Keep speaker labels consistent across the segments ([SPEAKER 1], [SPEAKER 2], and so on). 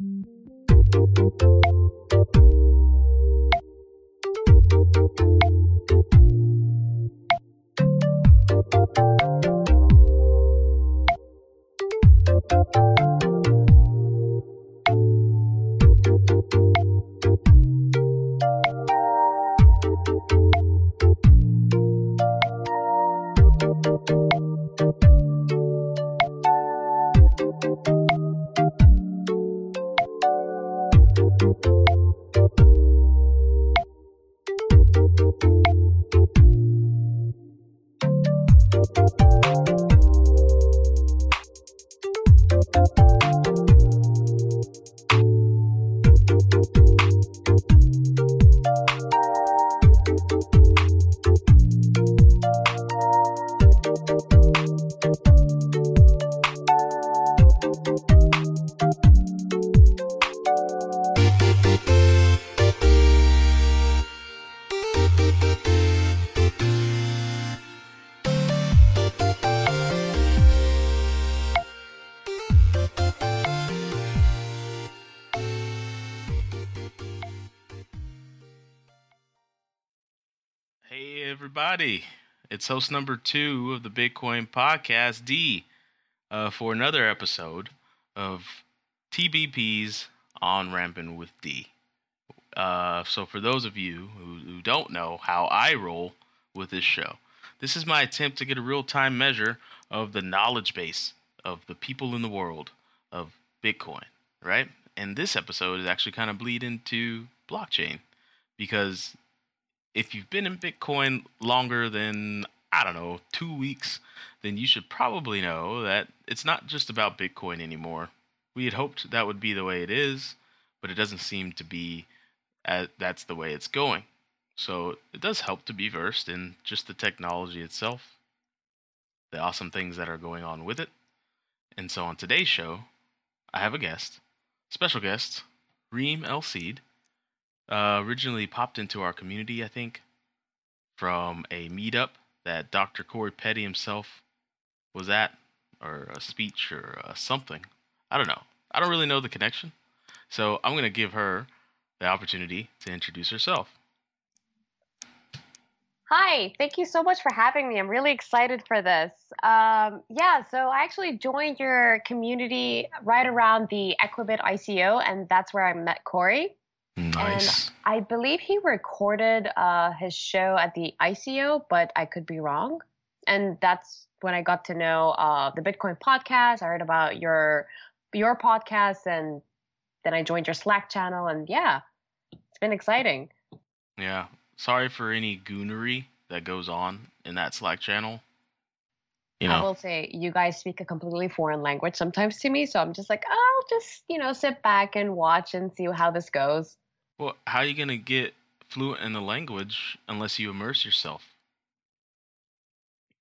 [SPEAKER 1] Hey, It's host number two of the Bitcoin podcast, Dee, uh, for another episode of TBP's On Ramping with Dee. Uh, so, for those of you who, who don't know how I roll with this show, this is my attempt to get a real time measure of the knowledge base of the people in the world of Bitcoin, right? And this episode is actually kind of bleed into blockchain because if you've been in Bitcoin longer than, I don't know, two weeks, then you should probably know that it's not just about Bitcoin anymore. We had hoped that would be the way it is, but it doesn't seem to be as, that's the way it's going. So it does help to be versed in just the technology itself, the awesome things that are going on with it. And so on today's show, I have a guest, special guest, Reem El Seed uh, originally popped into our community, I think, from a meetup that Dr. Corey Petty himself was at, or a speech, or uh, something. I don't know. I don't really know the connection. So I'm going to give her the opportunity to introduce herself.
[SPEAKER 2] Hi, thank you so much for having me. I'm really excited for this. Um, yeah, so I actually joined your community right around the Equibit ICO, and that's where I met Corey.
[SPEAKER 1] Nice.
[SPEAKER 2] And I believe he recorded uh, his show at the ICO, but I could be wrong. And that's when I got to know uh, the Bitcoin podcast. I heard about your your podcast, and then I joined your Slack channel. And yeah, it's been exciting.
[SPEAKER 1] Yeah. Sorry for any goonery that goes on in that Slack channel. You know,
[SPEAKER 2] I will say you guys speak a completely foreign language sometimes to me, so I'm just like, I'll just you know sit back and watch and see how this goes.
[SPEAKER 1] Well, how are you going to get fluent in the language unless you immerse yourself?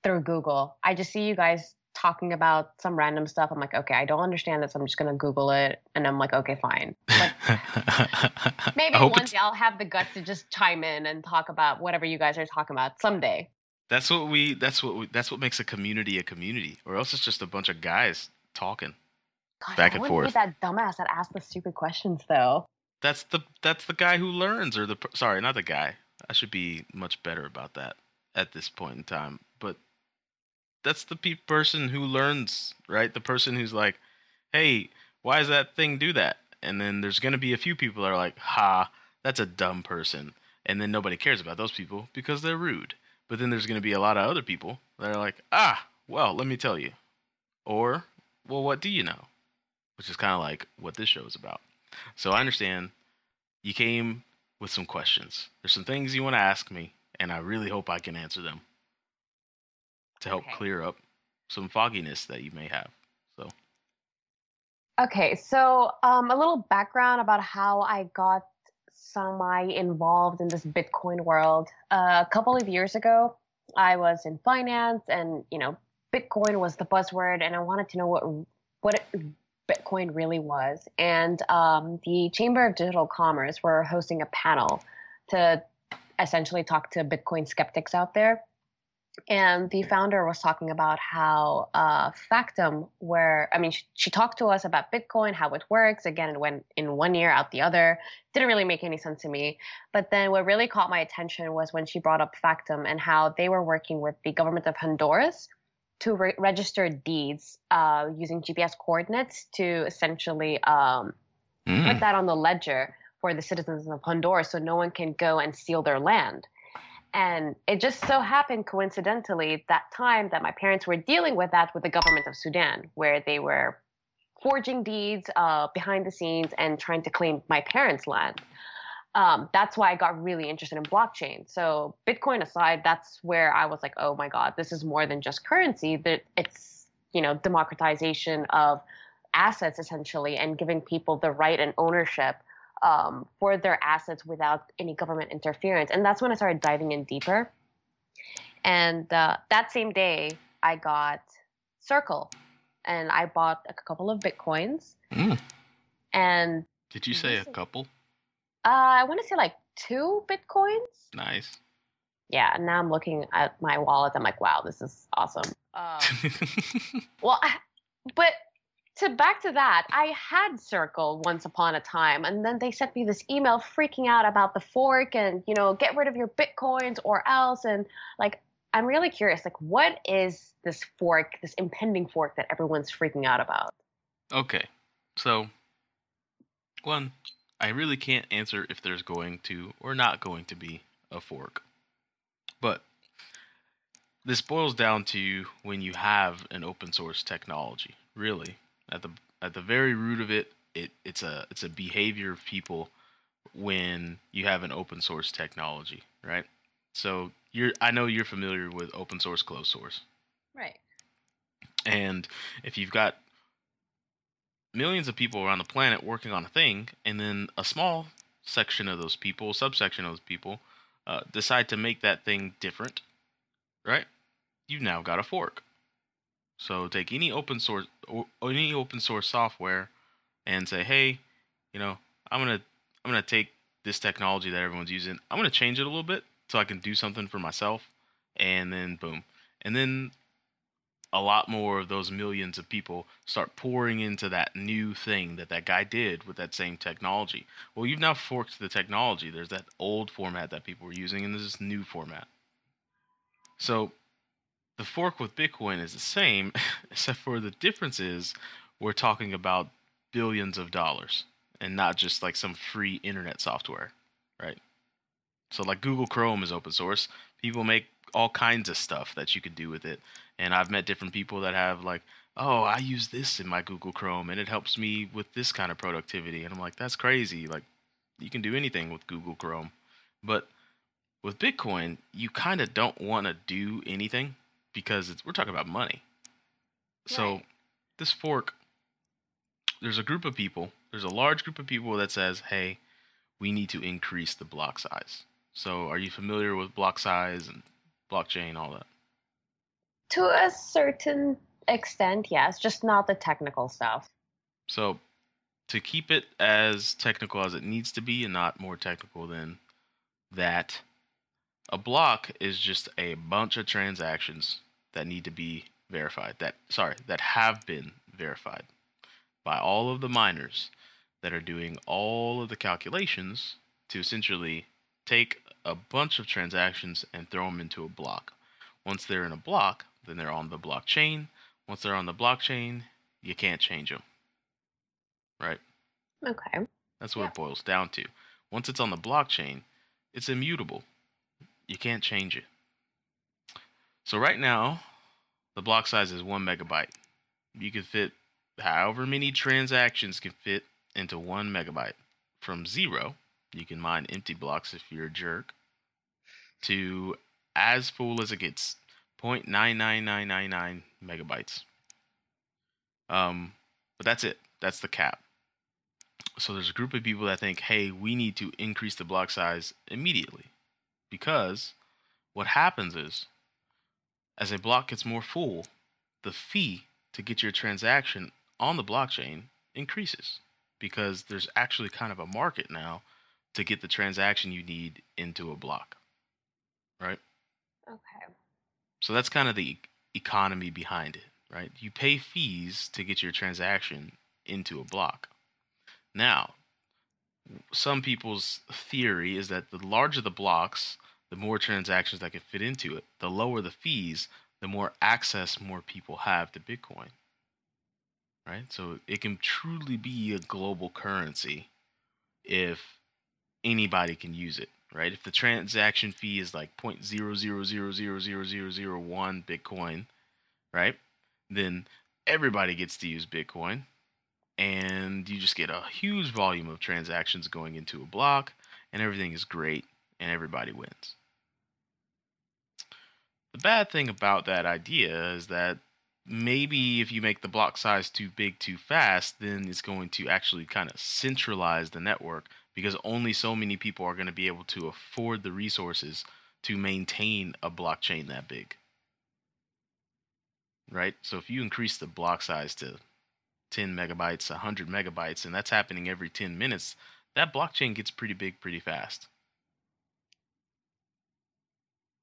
[SPEAKER 2] Through Google. I just see you guys talking about some random stuff. I'm like, okay, I don't understand this. I'm just going to Google it. And I'm like, okay, fine. Like, maybe one day I'll have the guts to just chime in and talk about whatever you guys are talking about someday.
[SPEAKER 1] That's what we. That's what we. That's what makes a community a community, or else it's just a bunch of guys talking
[SPEAKER 2] Gosh,
[SPEAKER 1] back
[SPEAKER 2] I
[SPEAKER 1] and forth.
[SPEAKER 2] Be that dumbass that asked the stupid questions, though.
[SPEAKER 1] That's the that's the guy who learns, or the sorry, not the guy. I should be much better about that at this point in time. But that's the pe- person who learns, right? The person who's like, "Hey, why does that thing do that?" And then there's gonna be a few people that are like, "Ha, that's a dumb person," and then nobody cares about those people because they're rude. But then there's gonna be a lot of other people that are like, "Ah, well, let me tell you," or, "Well, what do you know?" Which is kind of like what this show is about. So I understand you came with some questions. There's some things you want to ask me, and I really hope I can answer them to help
[SPEAKER 2] Okay.
[SPEAKER 1] clear up some fogginess that you may have. So,
[SPEAKER 2] Okay, so um, a little background about how I got semi involved in this Bitcoin world. Uh, a couple of years ago, I was in finance, and you know, Bitcoin was the buzzword, and I wanted to know what what it, Bitcoin really was. And um, the Chamber of Digital Commerce were hosting a panel to essentially talk to Bitcoin skeptics out there. and the founder was talking about how uh, Factom, where I mean, she, she, talked to us about Bitcoin, how it works. Again, it went in one ear out the other. Didn't really make any sense to me. But then what really caught my attention was when she brought up Factom and how they were working with the government of Honduras to re- register deeds uh, using GPS coordinates to essentially um, mm. put that on the ledger for the citizens of Honduras, so no one can go and steal their land. And it just so happened coincidentally that time that my parents were dealing with that with the government of Sudan, where they were forging deeds uh, behind the scenes and trying to claim my parents' land. Um, that's why I got really interested in blockchain. So Bitcoin aside, that's where I was like, oh my god, this is more than just currency. That it's you know democratization of assets essentially and giving people the right and ownership um, for their assets without any government interference. And that's when I started diving in deeper. And uh, that same day, I got Circle, and I bought a couple of bitcoins. Mm. And
[SPEAKER 1] did you say a couple?
[SPEAKER 2] Uh, I want to say like two bitcoins.
[SPEAKER 1] Nice.
[SPEAKER 2] Yeah. Now I'm looking at my wallet. I'm like, wow, this is awesome. Uh, well, I, but to back to that, I had Circle once upon a time, and then they sent me this email freaking out about the fork and you know get rid of your bitcoins or else. And like, I'm really curious, like, what is this fork, this impending fork that everyone's freaking out about?
[SPEAKER 1] Okay, so one, I really can't answer if there's going to or not going to be a fork, but this boils down to when you have an open source technology, really at the at the very root of it, it it's a it's a behavior of people when you have an open source technology, right? So you're I know you're familiar with open source, closed source.
[SPEAKER 2] Right.
[SPEAKER 1] And if you've got millions of people around the planet working on a thing, and then a small section of those people, subsection of those people, uh, decide to make that thing different, right? You've now got a fork. So take any open source any open source software and say, hey, you know, I'm gonna I'm gonna take this technology that everyone's using, I'm gonna change it a little bit so I can do something for myself, and then boom, and then a lot more of those millions of people start pouring into that new thing that that guy did with that same technology. Well, you've now forked the technology. There's that old format that people were using, and there's this new format. So the fork with Bitcoin is the same, except for the difference is we're talking about billions of dollars and not just like some free internet software, right? So like Google Chrome is open source. People make all kinds of stuff that you could do with it. And I've met different people that have like, oh, I use this in my Google Chrome and it helps me with this kind of productivity. And I'm like, that's crazy. Like you can do anything with Google Chrome. But with Bitcoin, you kind of don't want to do anything because we're talking about money. So this fork, there's a group of people, there's a large group of people that says, hey, we need to increase the block size. So are you familiar with block size and blockchain, all that?
[SPEAKER 2] To a certain extent, yes, just not the technical stuff.
[SPEAKER 1] So to keep it as technical as it needs to be and not more technical than that, a block is just a bunch of transactions that need to be verified. That sorry, that have been verified by all of the miners that are doing all of the calculations to essentially take a bunch of transactions and throw them into a block. Once they're in a block, then they're on the blockchain. Once they're on the blockchain, you can't change them. Right?
[SPEAKER 2] Okay.
[SPEAKER 1] That's what it boils down to. Once it's on the blockchain, it's immutable. You can't change it. So right now, the block size is one megabyte. You can fit however many transactions can fit into one megabyte. From zero, you can mine empty blocks if you're a jerk, to as full as it gets, 0.99999 megabytes. Um, but that's it. That's the cap. So there's a group of people that think, hey, we need to increase the block size immediately. Because what happens is, as a block gets more full, the fee to get your transaction on the blockchain increases because there's actually kind of a market now to get the transaction you need into a block. Right?
[SPEAKER 2] Okay.
[SPEAKER 1] So that's kind of the economy behind it, right? You pay fees to get your transaction into a block. Now, some people's theory is that the larger the blocks, the more transactions that can fit into it. The lower the fees, the more access more people have to Bitcoin. Right? So it can truly be a global currency if anybody can use it, right? If the transaction fee is like 0.000000001 Bitcoin, right? Then everybody gets to use Bitcoin and you just get a huge volume of transactions going into a block and everything is great and everybody wins. The bad thing about that idea is that maybe if you make the block size too big too fast, then it's going to actually kind of centralize the network because only so many people are going to be able to afford the resources to maintain a blockchain that big. Right? So if you increase the block size to 10 megabytes, 100 megabytes, and that's happening every 10 minutes, that blockchain gets pretty big pretty fast.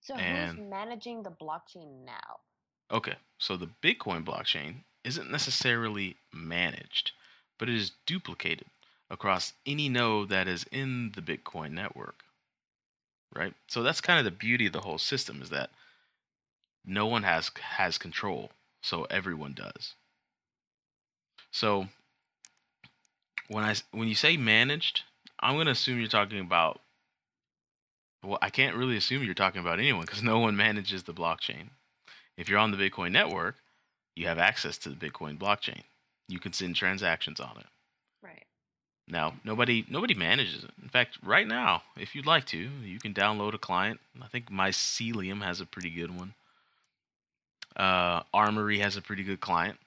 [SPEAKER 2] So
[SPEAKER 1] And-
[SPEAKER 2] who's managing the blockchain now?
[SPEAKER 1] Okay, so the Bitcoin blockchain isn't necessarily managed, but it is duplicated across any node that is in the Bitcoin network. Right? So that's kind of the beauty of the whole system is that no one has has control, so everyone does. So when I when you say managed, I'm going to assume you're talking about well, I can't really assume you're talking about anyone because no one manages the blockchain. If you're on the Bitcoin network, you have access to the Bitcoin blockchain. You can send transactions on it. Now, nobody nobody manages it. In fact, right now, if you'd like to, you can download a client. I think Mycelium has a pretty good one. Uh, Armory has a pretty good client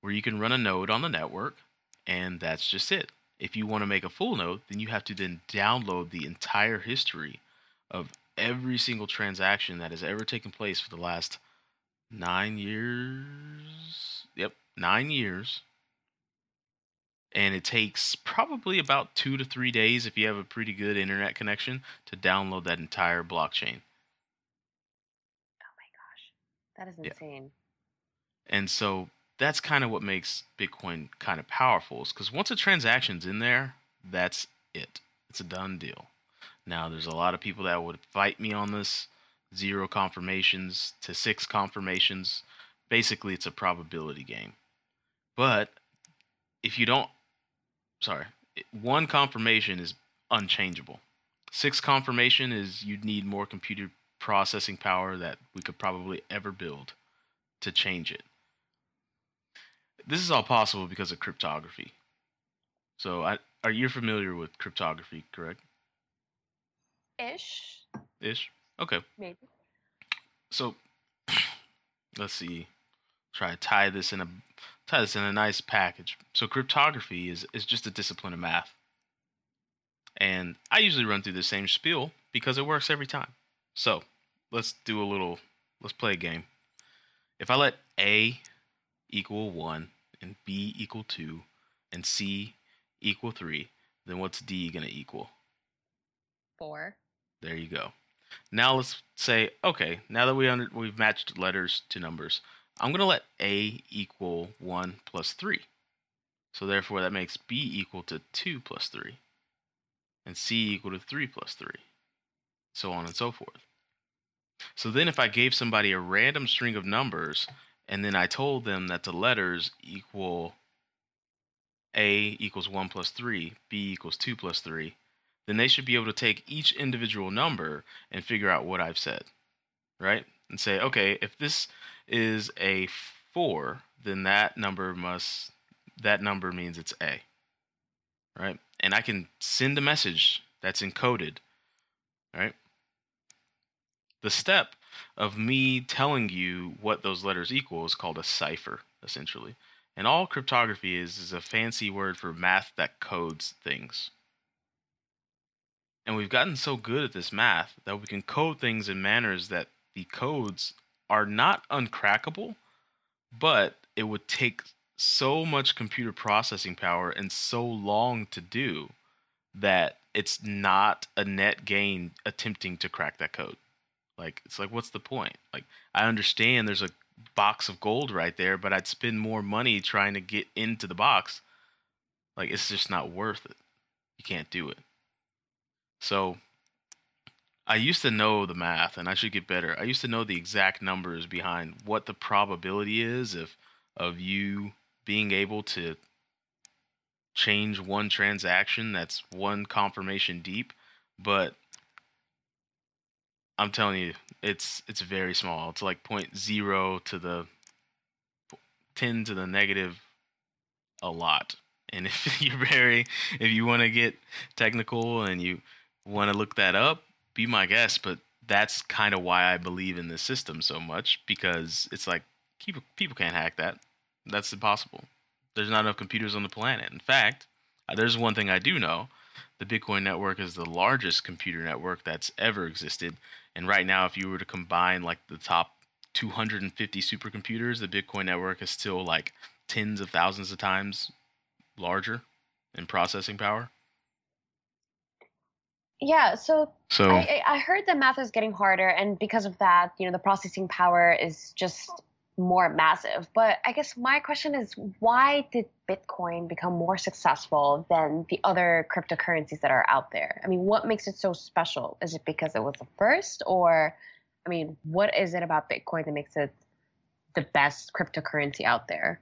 [SPEAKER 1] where you can run a node on the network, and that's just it. If you want to make a full node, then you have to then download the entire history of every single transaction that has ever taken place for the last nine years. Yep, nine years. And it takes probably about two to three days if you have a pretty good internet connection to download that entire blockchain.
[SPEAKER 2] Oh my gosh. That is
[SPEAKER 1] Yeah.
[SPEAKER 2] insane.
[SPEAKER 1] And so that's kind of what makes Bitcoin kind of powerful is because once a transaction's in there, that's it. It's a done deal. Now, there's a lot of people that would fight me on this zero confirmations to six confirmations. Basically, it's a probability game. But if you don't, sorry, one confirmation is unchangeable. Six confirmation is you'd need more computer processing power that we could probably ever build to change it. This is all possible because of cryptography. So, I, are you familiar with cryptography, correct?
[SPEAKER 2] Ish,
[SPEAKER 1] Ish. Okay.
[SPEAKER 2] maybe.
[SPEAKER 1] So, let's see. Try to tie this in a tie this in a nice package. So, cryptography is is just a discipline of math, and I usually run through the same spiel because it works every time. So, let's do a little. Let's play a game. If I let A equal one and B equal two and C equal three, then what's D gonna equal?
[SPEAKER 2] Four.
[SPEAKER 1] There you go. Now let's say, okay, now that we under, we've matched letters to numbers, I'm going to let A equal 1 plus 3. So therefore that makes B equal to 2 plus 3. And C equal to 3 plus 3. So on and so forth. So then if I gave somebody a random string of numbers and then I told them that the letters equal A equals 1 plus 3, B equals 2 plus 3, then they should be able to take each individual number and figure out what I've said, right? And say, okay, if this is a four, then that number must that number means it's A, right? And I can send a message that's encoded, right? The step of me telling you what those letters equal is called a cipher, essentially. And all cryptography is is a fancy word for math that codes things. And we've gotten so good at this math that we can code things in manners that the codes are not uncrackable, but it would take so much computer processing power and so long to do that it's not a net gain attempting to crack that code. Like it's like what's the point? Like I understand there's a box of gold right there, but I'd spend more money trying to get into the box. Like it's just not worth it. You can't do it. So I used to know the math and I should get better. I used to know the exact numbers behind what the probability is of of you being able to change one transaction that's one confirmation deep, but I'm telling you, it's it's very small. It's like point zero to the ten to the negative a lot. And if you're very if you want to get technical and you want to look that up, be my guest. But that's kind of why I believe in this system so much because it's like people people can't hack that. That's impossible. There's not enough computers on the planet. In fact, uh, there's one thing I do know. The Bitcoin network is the largest computer network that's ever existed. And right now, if you were to combine like the top 250 supercomputers, the Bitcoin network is still like tens of thousands of times larger in processing power.
[SPEAKER 2] Yeah, so,
[SPEAKER 1] So
[SPEAKER 2] I, I I heard that math is getting harder, and because of that, you know, the processing power is just more massive. But I guess my question is, why did Bitcoin become more successful than the other cryptocurrencies that are out there? I mean, what makes it so special? Is it because it was the first, or I mean, what is it about Bitcoin that makes it the best cryptocurrency out there?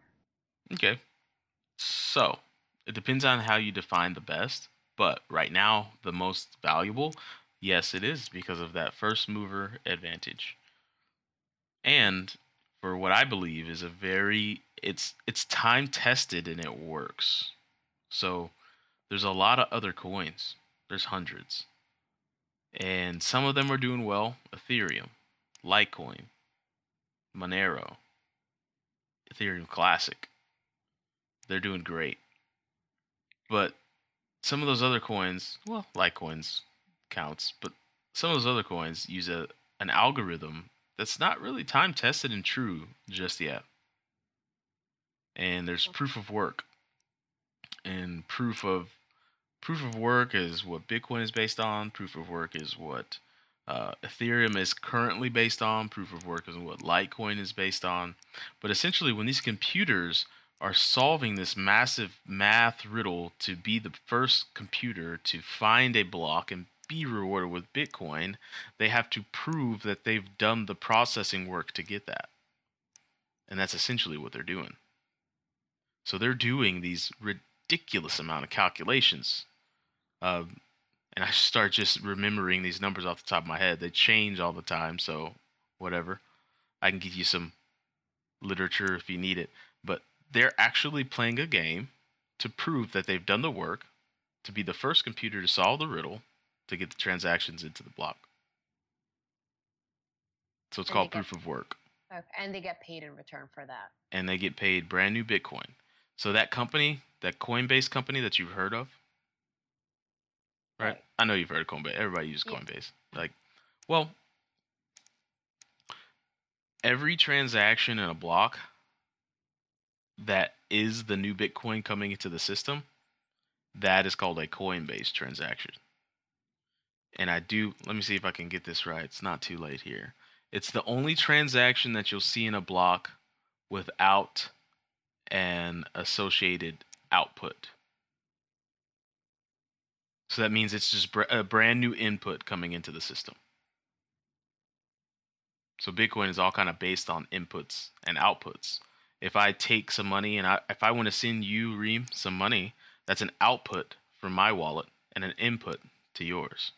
[SPEAKER 1] Okay. So it depends on how you define the best, but right now, the most valuable, yes, it is because of that first mover advantage. And for what I believe is a very it's it's time tested and it works. So there's a lot of other coins. There's hundreds. And some of them are doing well. Ethereum, Litecoin, Monero, Ethereum Classic. They're doing great. But some of those other coins, well, Litecoins counts, but some of those other coins use a an algorithm that's not really time tested and true just yet. And there's proof of work. And proof of proof of work is what Bitcoin is based on. Proof of work is what uh, Ethereum is currently based on. Proof of work is what Litecoin is based on. But essentially, when these computers are solving this massive math riddle to be the first computer to find a block and be rewarded with Bitcoin, they have to prove that they've done the processing work to get that. And that's essentially what they're doing. So they're doing these ridiculous amount of calculations. Um, and I start just remembering these numbers off the top of my head. They change all the time, so whatever. I can give you some literature if you need it. They're actually playing a game to prove that they've done the work to be the first computer to solve the riddle to get the transactions into the block. So it's
[SPEAKER 2] And
[SPEAKER 1] called
[SPEAKER 2] they get-
[SPEAKER 1] proof of work.
[SPEAKER 2] Okay, and they get paid in return for that.
[SPEAKER 1] And they get paid brand new Bitcoin. So that company, that Coinbase company that you've heard of, right?
[SPEAKER 2] Right.
[SPEAKER 1] I know you've heard of Coinbase. Everybody uses
[SPEAKER 2] Yeah.
[SPEAKER 1] Coinbase. Like, well, every transaction in a block that is the new Bitcoin coming into the system, that is called a Coinbase transaction. And I do, let me see if I can get this right. It's not too late here. It's the only transaction that you'll see in a block without an associated output. So that means it's just a brand new input coming into the system. So Bitcoin is all kind of based on inputs and outputs. If I take some money and I, if I want to send you Reem some money, that's an output from my wallet and an input to yours.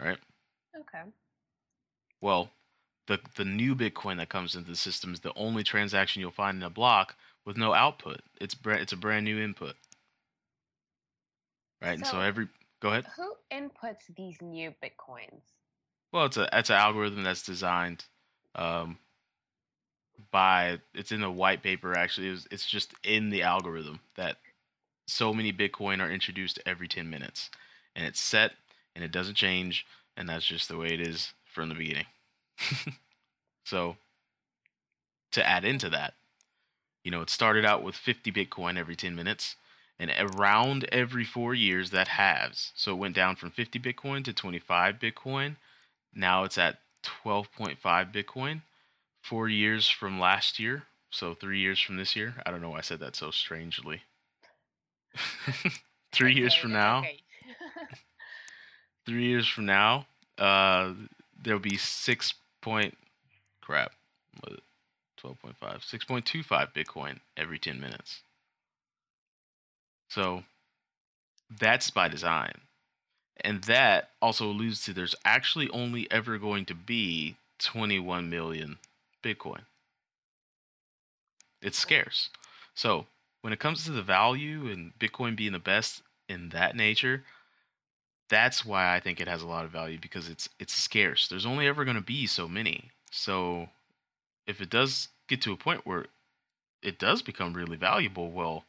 [SPEAKER 1] All right?
[SPEAKER 2] Okay.
[SPEAKER 1] Well, the the new Bitcoin that comes into the system is the only transaction you'll find in a block with no output. It's brand, it's a brand new input. Right? and so
[SPEAKER 2] So-
[SPEAKER 1] every go ahead.
[SPEAKER 2] Who inputs these new bitcoins?
[SPEAKER 1] Well, it's a it's an algorithm that's designed um, by it's in the white paper actually. It's, it's just in the algorithm that so many Bitcoin are introduced every 10 minutes, and it's set and it doesn't change, and that's just the way it is from the beginning. so to add into that, you know, it started out with 50 Bitcoin every 10 minutes. And around every four years, that halves. So it went down from 50 Bitcoin to 25 Bitcoin now it's at 12.5 Bitcoin. Four years from last year, so three years from this year. I don't know why I said that so strangely. three years from now,
[SPEAKER 2] okay.
[SPEAKER 1] three years from now, uh, there'll be six point crap, what is 12.5, 6.25 Bitcoin every 10 minutes. So that's by design. And that also alludes to there's actually only ever going to be 21 million Bitcoin. It's scarce. So when it comes to the value and Bitcoin being the best in that nature, that's why I think it has a lot of value because it's it's scarce. There's only ever going to be so many. So if it does get to a point where it does become really valuable, well,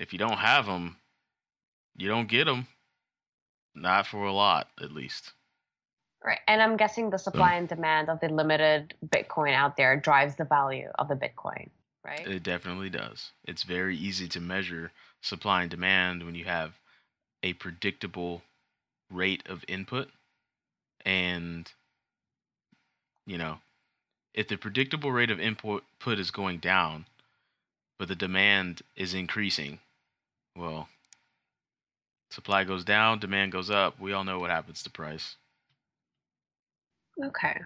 [SPEAKER 1] if you don't have them, you don't get them. Not for a lot, at least.
[SPEAKER 2] Right. And I'm guessing the supply mm. and demand of the limited Bitcoin out there drives the value of the Bitcoin, right?
[SPEAKER 1] It definitely does. It's very easy to measure supply and demand when you have a predictable rate of input. And, you know, if the predictable rate of input put is going down, but the demand is increasing, well, supply goes down, demand goes up. We all know what happens to price.
[SPEAKER 2] Okay.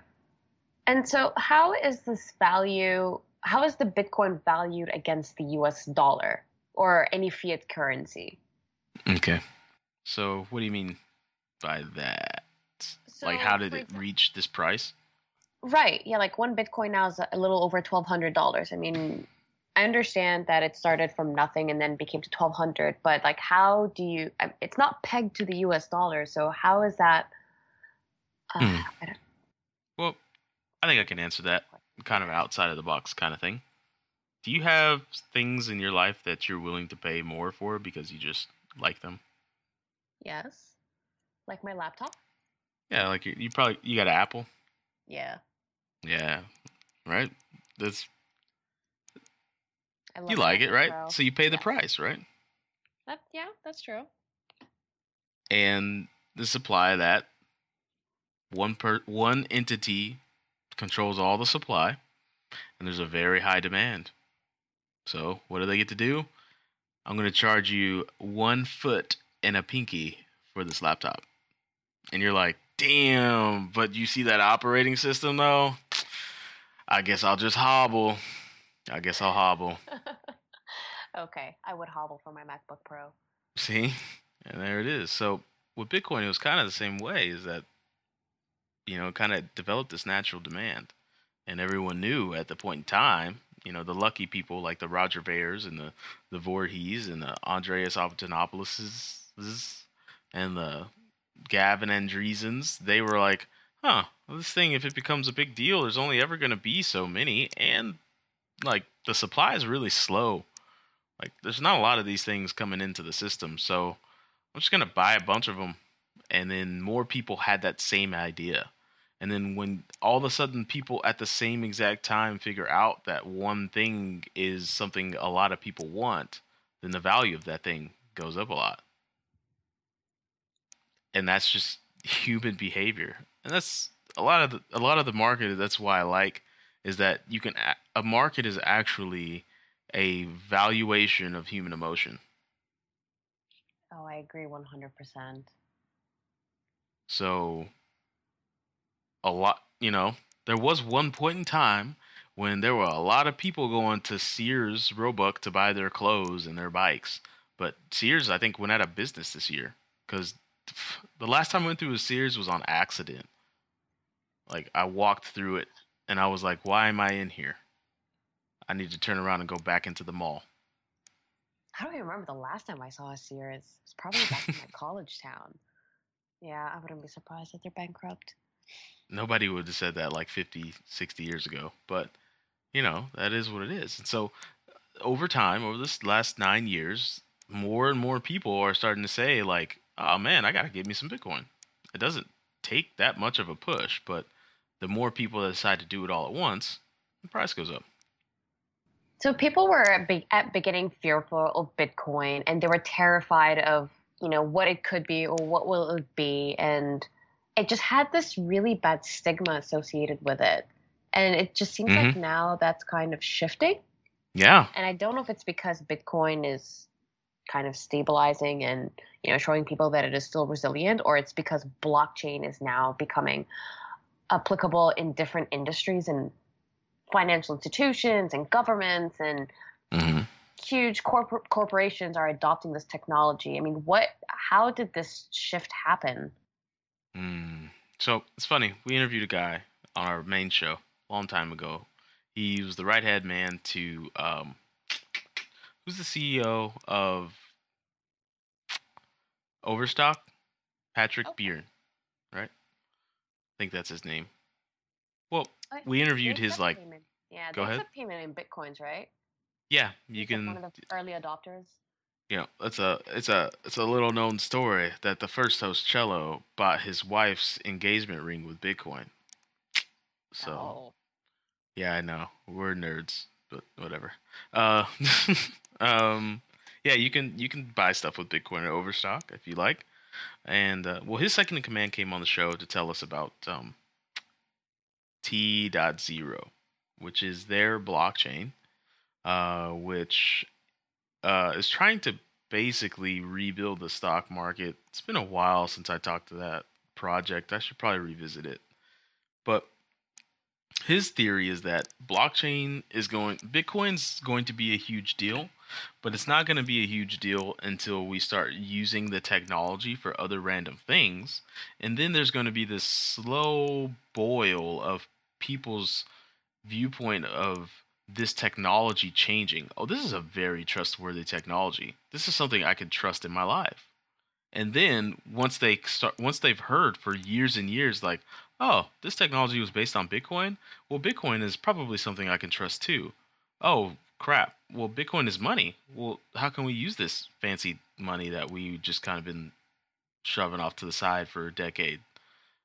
[SPEAKER 2] And so, how is this value? How is the Bitcoin valued against the US dollar or any fiat currency?
[SPEAKER 1] Okay. So, what do you mean by that? like, how did it reach this price?
[SPEAKER 2] Right. Yeah. Like one Bitcoin now is a little over twelve hundred dollars. I mean, I understand that it started from nothing and then became to twelve hundred, but like, how do you? It's not pegged to the U.S. dollar, so how is that? Uh,
[SPEAKER 1] Hmm.
[SPEAKER 2] I don't,
[SPEAKER 1] Well, I think I can answer that kind of outside of the box kind of thing. Do you have things in your life that you're willing to pay more for because you just like them?
[SPEAKER 2] yes. Like my laptop.
[SPEAKER 1] Yeah, like you, you probably you got an Apple.
[SPEAKER 2] Yeah.
[SPEAKER 1] Yeah, right. That's you like it, right?
[SPEAKER 2] Pro.
[SPEAKER 1] So you pay the price, right?
[SPEAKER 2] That, yeah, that's true.
[SPEAKER 1] And the supply of that one per one entity controls all the supply, and there's a very high demand. So what do they get to do? I'm going to charge you one foot and a pinky for this laptop, and you're like, damn! But you see that operating system though? I guess I'll just hobble. I guess I'll hobble.
[SPEAKER 2] okay, I would hobble for my MacBook Pro.
[SPEAKER 1] See, and there it is. So with Bitcoin, it was kind of the same way. Is that you know, kind of developed this natural demand, and everyone knew at the point in time. You know, the lucky people like the Roger Vers and the the Voorhees and the Andreas Antonopouloses and the Gavin Andresens, they were like, huh, well, this thing, if it becomes a big deal, there's only ever going to be so many. And, like, the supply is really slow. Like, there's not a lot of these things coming into the system. So, I'm just going to buy a bunch of them. And then more people had that same idea. And then when all of a sudden people at the same exact time figure out that one thing is something a lot of people want, then the value of that thing goes up a lot. And that's just human behavior. And that's a lot of the, a lot of the market that's why I like is that you can a- a market is actually a valuation of human emotion.
[SPEAKER 2] Oh, I agree 100%.
[SPEAKER 1] So a lot, you know, there was one point in time when there were a lot of people going to Sears Roebuck to buy their clothes and their bikes. But Sears, I think, went out of business this year because the last time I went through a Sears was on accident. Like I walked through it and I was like, "Why am I in here? I need to turn around and go back into the mall."
[SPEAKER 2] I don't even remember the last time I saw a Sears. It's probably back in my college town. Yeah, I wouldn't be surprised if they're bankrupt.
[SPEAKER 1] Nobody would have said that like 50 60 years ago but you know that is what it is. And so over time over this last nine years more and more people are starting to say like oh man i gotta get me some bitcoin. It doesn't take that much of a push but the more people that decide to do it all at once the price goes up.
[SPEAKER 2] So people were at, be- at beginning fearful of Bitcoin, and they were terrified of you know what it could be or what will it be, and it just had this really bad stigma associated with it. And it just seems like
[SPEAKER 1] Mhm.
[SPEAKER 2] now that's kind of shifting.
[SPEAKER 1] Yeah.
[SPEAKER 2] And I don't know if it's because Bitcoin is kind of stabilizing and you know showing people that it is still resilient or it's because blockchain is now becoming applicable in different industries and financial institutions and governments and
[SPEAKER 1] hmm
[SPEAKER 2] huge corporate corporations are adopting this technology. I mean, what how did this shift happen?
[SPEAKER 1] Mm. So it's funny. We interviewed a guy on our main show a long time ago. He was the right hand man to um, who's the CEO of Overstock? Patrick
[SPEAKER 2] Okay.
[SPEAKER 1] Byrne, right? I think that's his name. Well, we interviewed his like,
[SPEAKER 2] payment. Yeah,
[SPEAKER 1] Go ahead.
[SPEAKER 2] payment in bitcoins, right?
[SPEAKER 1] yeah, you
[SPEAKER 2] He's, like,
[SPEAKER 1] can
[SPEAKER 2] one of the early adopters.
[SPEAKER 1] You know, it's a it's a it's a little known story that the first host Cello bought his wife's engagement ring with Bitcoin. So
[SPEAKER 2] oh.
[SPEAKER 1] yeah, I know we're nerds, but whatever. Uh, um, yeah, you can you can buy stuff with Bitcoin at Overstock if you like. And uh, well, his second in command came on the show to tell us about um, tZERO, which is their blockchain, uh, which uh, is trying to basically rebuild the stock market. It's been a while since I talked to that project. I should probably revisit it. But his theory is that blockchain is going Bitcoin's going to be a huge deal, but it's not going to be a huge deal until we start using the technology for other random things. And then there's going to be this slow boil of people's viewpoint of this technology changing. Oh, this is a very trustworthy technology. This is something I can trust in my life. And then once they start, once they've heard for years and years, like, oh, this technology was based on Bitcoin. Well, Bitcoin is probably something I can trust too. Oh, crap. Well, Bitcoin is money. Well, how can we use this fancy money that we just kind of been shoving off to the side for a decade?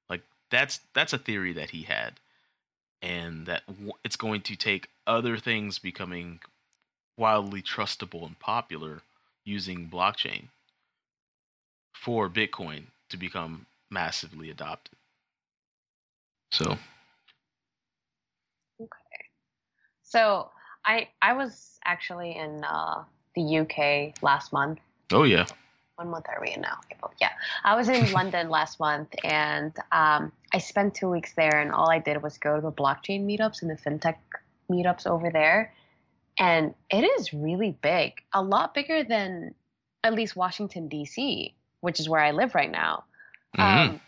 [SPEAKER 1] Like that's that's a theory that he had, and that it's going to take other things becoming wildly trustable and popular using blockchain for Bitcoin to become massively adopted. So,
[SPEAKER 2] Okay. So I I was actually in uh, the UK last month.
[SPEAKER 1] oh yeah,
[SPEAKER 2] What month are we in now? April. Yeah, I was in London last month, and um, I spent two weeks there. And all I did was go to the blockchain meetups and the fintech meetups over there, and it is really big, a lot bigger than at least Washington D.C., which is where I live right now.
[SPEAKER 1] Mhm.
[SPEAKER 2] Um,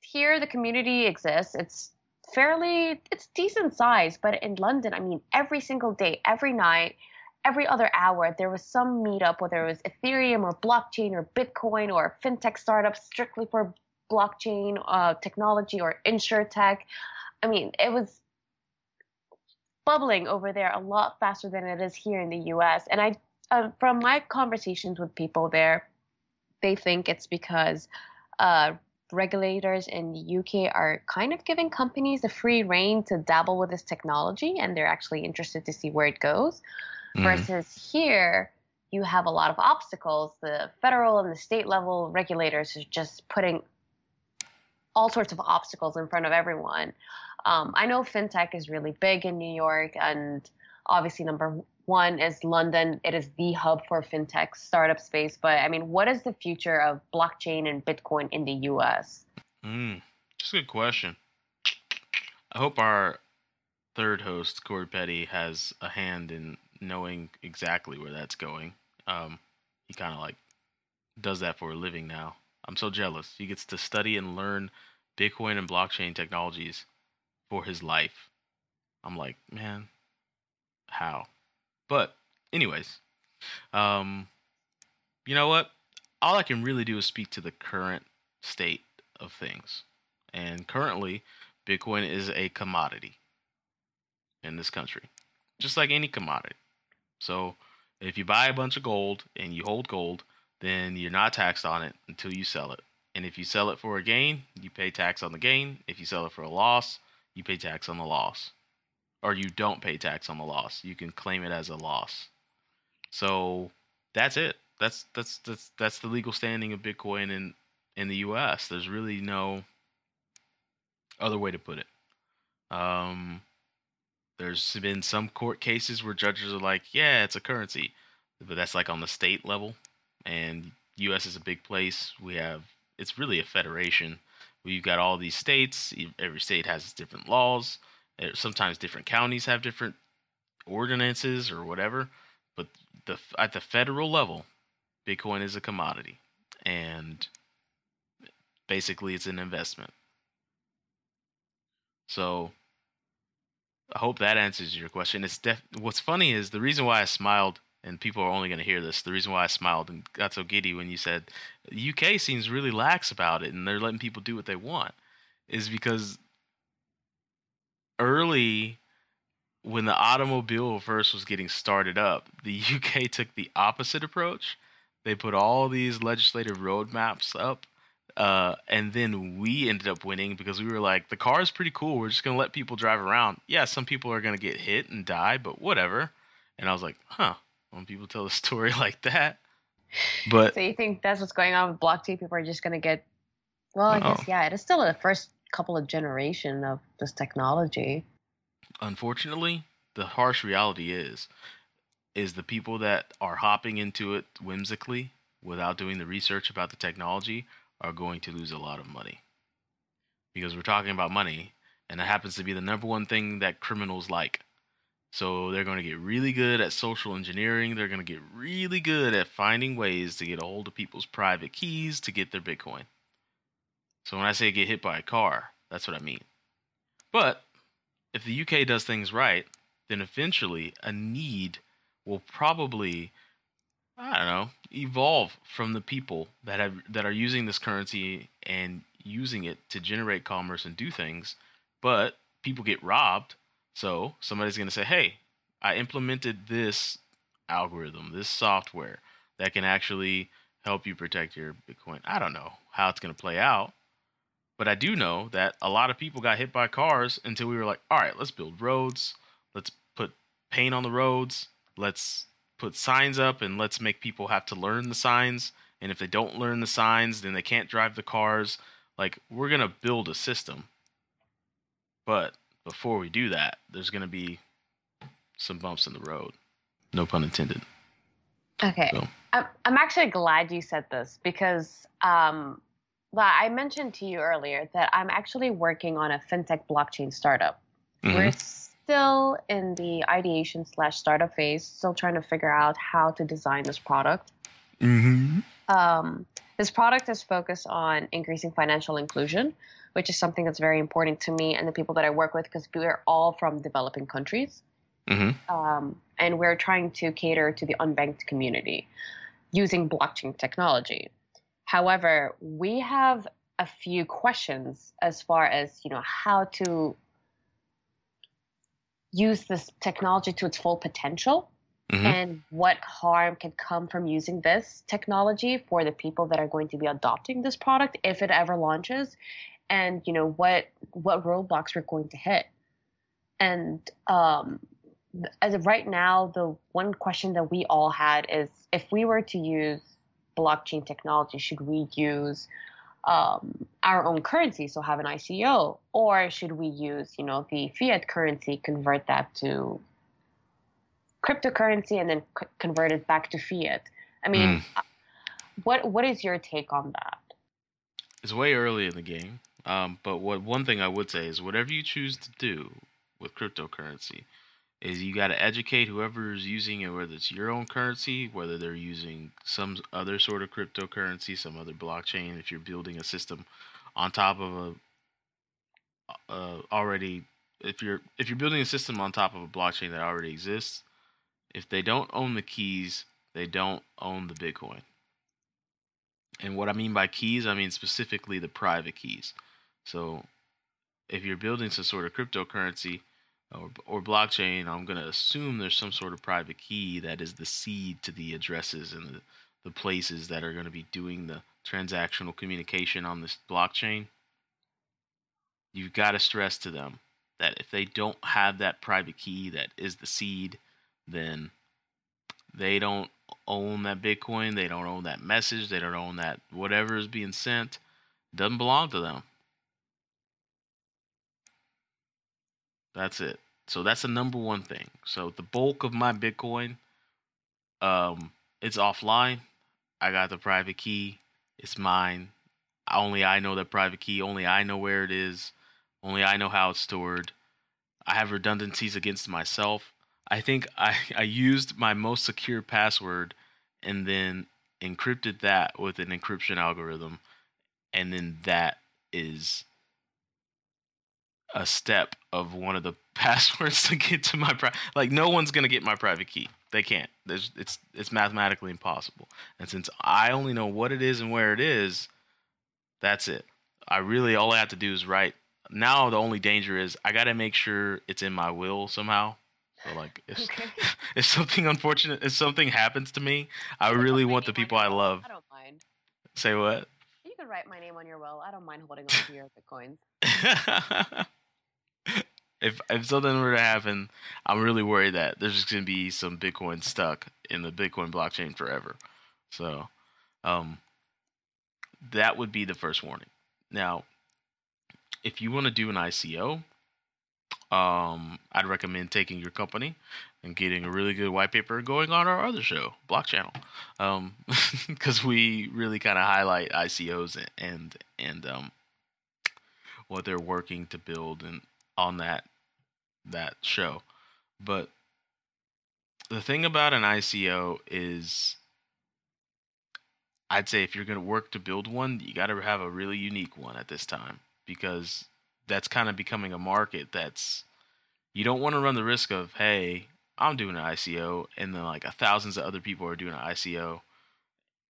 [SPEAKER 2] here, the community exists. It's fairly, it's decent size, but in London, I mean, every single day, every night, every other hour, there was some meetup, whether it was Ethereum or blockchain or Bitcoin or fintech startups strictly for blockchain uh, technology or insure tech I mean, it was bubbling over there a lot faster than it is here in the U.S. And I, uh, from my conversations with people there, they think it's because uh, regulators in the UK are kind of giving companies the free reign to dabble with this technology, and they're actually interested to see where it goes.
[SPEAKER 1] Mhm.
[SPEAKER 2] Versus here, you have a lot of obstacles. The federal and the state level regulators are just putting all sorts of obstacles in front of everyone. Um, I know fintech is really big in New York, and obviously, number one is London. It is the hub for fintech startup space. But I mean, what is the future of blockchain and Bitcoin in the US?
[SPEAKER 1] Mm, that's a good question. I hope our third host, Corey Petty, has a hand in knowing exactly where that's going. Um, he kind of like does that for a living now. I'm so jealous. He gets to study and learn Bitcoin and blockchain technologies for his life. I'm like, man, how? But, anyways, um, you know what? All I can really do is speak to the current state of things. And currently, Bitcoin is a commodity in this country, just like any commodity. So, if you buy a bunch of gold and you hold gold, then you're not taxed on it until you sell it. And if you sell it for a gain, you pay tax on the gain. If you sell it for a loss, you pay tax on the loss. Or you don't pay tax on the loss. You can claim it as a loss. So that's it. That's that's that's that's the legal standing of Bitcoin in in the US. There's really no other way to put it. Um, there's been some court cases where judges are like, yeah, it's a currency, but that's like on the state level. And U.S. is a big place. We have it's really a federation. We've got all these states. Every state has its different laws. Eh, sometimes different counties have different ordinances or whatever. But the at the federal level, Bitcoin is a commodity, and basically it's an investment. So I hope that answers your question. It's def- what's funny is the reason why I smiled, and people are only going to hear this. The reason why I smiled and got so giddy when you said UK seems really lax about it and they're letting people do what they want, is because early when the automobile first was getting started up, the UK took the opposite approach. They put all these legislative roadmaps up uh, and then we ended up winning because we were like, the car is pretty cool. We're just gonna let people drive around. Yeah, some people are gonna get hit and die, but whatever. And I was like, huh. When people tell a story like that, but
[SPEAKER 2] so you think that's what's going on with blockchain? People are just gonna get. Well, I guess yeah. It is still the first couple of generation of this technology.
[SPEAKER 1] Unfortunately, the harsh reality is, is the people that are hopping into it whimsically without doing the research about the technology are going to lose a lot of money. Because we're talking about money, and it happens to be the number one thing that criminals like. So they're going to get really good at social engineering. They're going to get really good at finding ways to get a hold of people's private keys to get their Bitcoin. So when I say get hit by a car, that's what I mean. But if the UK does things right, then eventually a need will probably I don't know, evolve from the people that have that are using this currency and using it to generate commerce and do things, but people get robbed. So somebody's going to say, "Hey, I implemented this algorithm, this software that can actually help you protect your Bitcoin." I don't know how it's going to play out, but I do know that a lot of people got hit by cars until we were like, "All right, let's build roads. Let's put paint on the roads. Let's put signs up and let's make people have to learn the signs. And if they don't learn the signs, then they can't drive the cars. Like, we're going to build a system. But before we do that, there's going to be some bumps in the road. No pun intended.
[SPEAKER 2] Okay. So. I'm, actually glad you said this because um, I mentioned to you earlier that I'm actually working on a fintech blockchain startup. Mm-hmm. We're still in the ideation slash startup phase, still trying to figure out how to design this product.
[SPEAKER 1] Mm-hmm.
[SPEAKER 2] Um, this product is focused on increasing financial inclusion, which is something that's very important to me and the people that I work with because we're all from developing countries.
[SPEAKER 1] Mm-hmm.
[SPEAKER 2] Um, and we're trying to cater to the unbanked community using blockchain technology. However, we have a few questions as far as you know how to use this technology to its full potential mm-hmm. and what harm can come from using this technology for the people that are going to be adopting this product if it ever launches and you know what what roadblocks we're going to hit and um, as of right now the one question that we all had is if we were to use blockchain technology should we use um, our own currency, so have an ICO, or should we use, you know, the fiat currency, convert that to cryptocurrency, and then c- convert it back to fiat? I mean, mm. what what is your take on that?
[SPEAKER 1] It's way early in the game, um, but what one thing I would say is whatever you choose to do with cryptocurrency, is you got to educate whoever is using it, whether it's your own currency, whether they're using some other sort of cryptocurrency, some other blockchain. If you're building a system on top of a uh, already, if you're if you're building a system on top of a blockchain that already exists, if they don't own the keys, they don't own the Bitcoin. And what I mean by keys, I mean specifically the private keys. So if you're building some sort of cryptocurrency or, or blockchain, I'm going to assume there's some sort of private key that is the seed to the addresses and the, the places that are going to be doing the transactional communication on this blockchain. You've got to stress to them that if they don't have that private key that is the seed, then they don't own that Bitcoin. They don't own that message. They don't own that whatever is being sent. It doesn't belong to them. That's it. So that's the number one thing. So the bulk of my Bitcoin, um, it's offline. I got the private key. It's mine. Only I know the private key. Only I know where it is. Only I know how it's stored. I have redundancies against myself. I think I, I used my most secure password and then encrypted that with an encryption algorithm. And then that is a step of one of the passwords to get to my pri- like no one's gonna get my private key. They can't. There's it's it's mathematically impossible. And since I only know what it is and where it is, that's it. I really all I have to do is write. Now the only danger is I gotta make sure it's in my will somehow. So like if
[SPEAKER 2] Okay.
[SPEAKER 1] if something unfortunate if something happens to me, I
[SPEAKER 2] You
[SPEAKER 1] really want the people I love.
[SPEAKER 2] I don't mind.
[SPEAKER 1] Say what?
[SPEAKER 2] You can write my name on your will. I don't mind holding on to your bitcoins.
[SPEAKER 1] If if something were to happen, I'm really worried that there's just gonna be some Bitcoin stuck in the Bitcoin blockchain forever. So, um, that would be the first warning. Now, if you want to do an ICO, um, I'd recommend taking your company and getting a really good white paper going on our other show, Block Channel, um, because we really kind of highlight ICOs and and, and um, what they're working to build and on that that show. But the thing about an ICO is I'd say if you're going to work to build one, you got to have a really unique one at this time because that's kind of becoming a market that's you don't want to run the risk of hey, I'm doing an ICO and then like thousands of other people are doing an ICO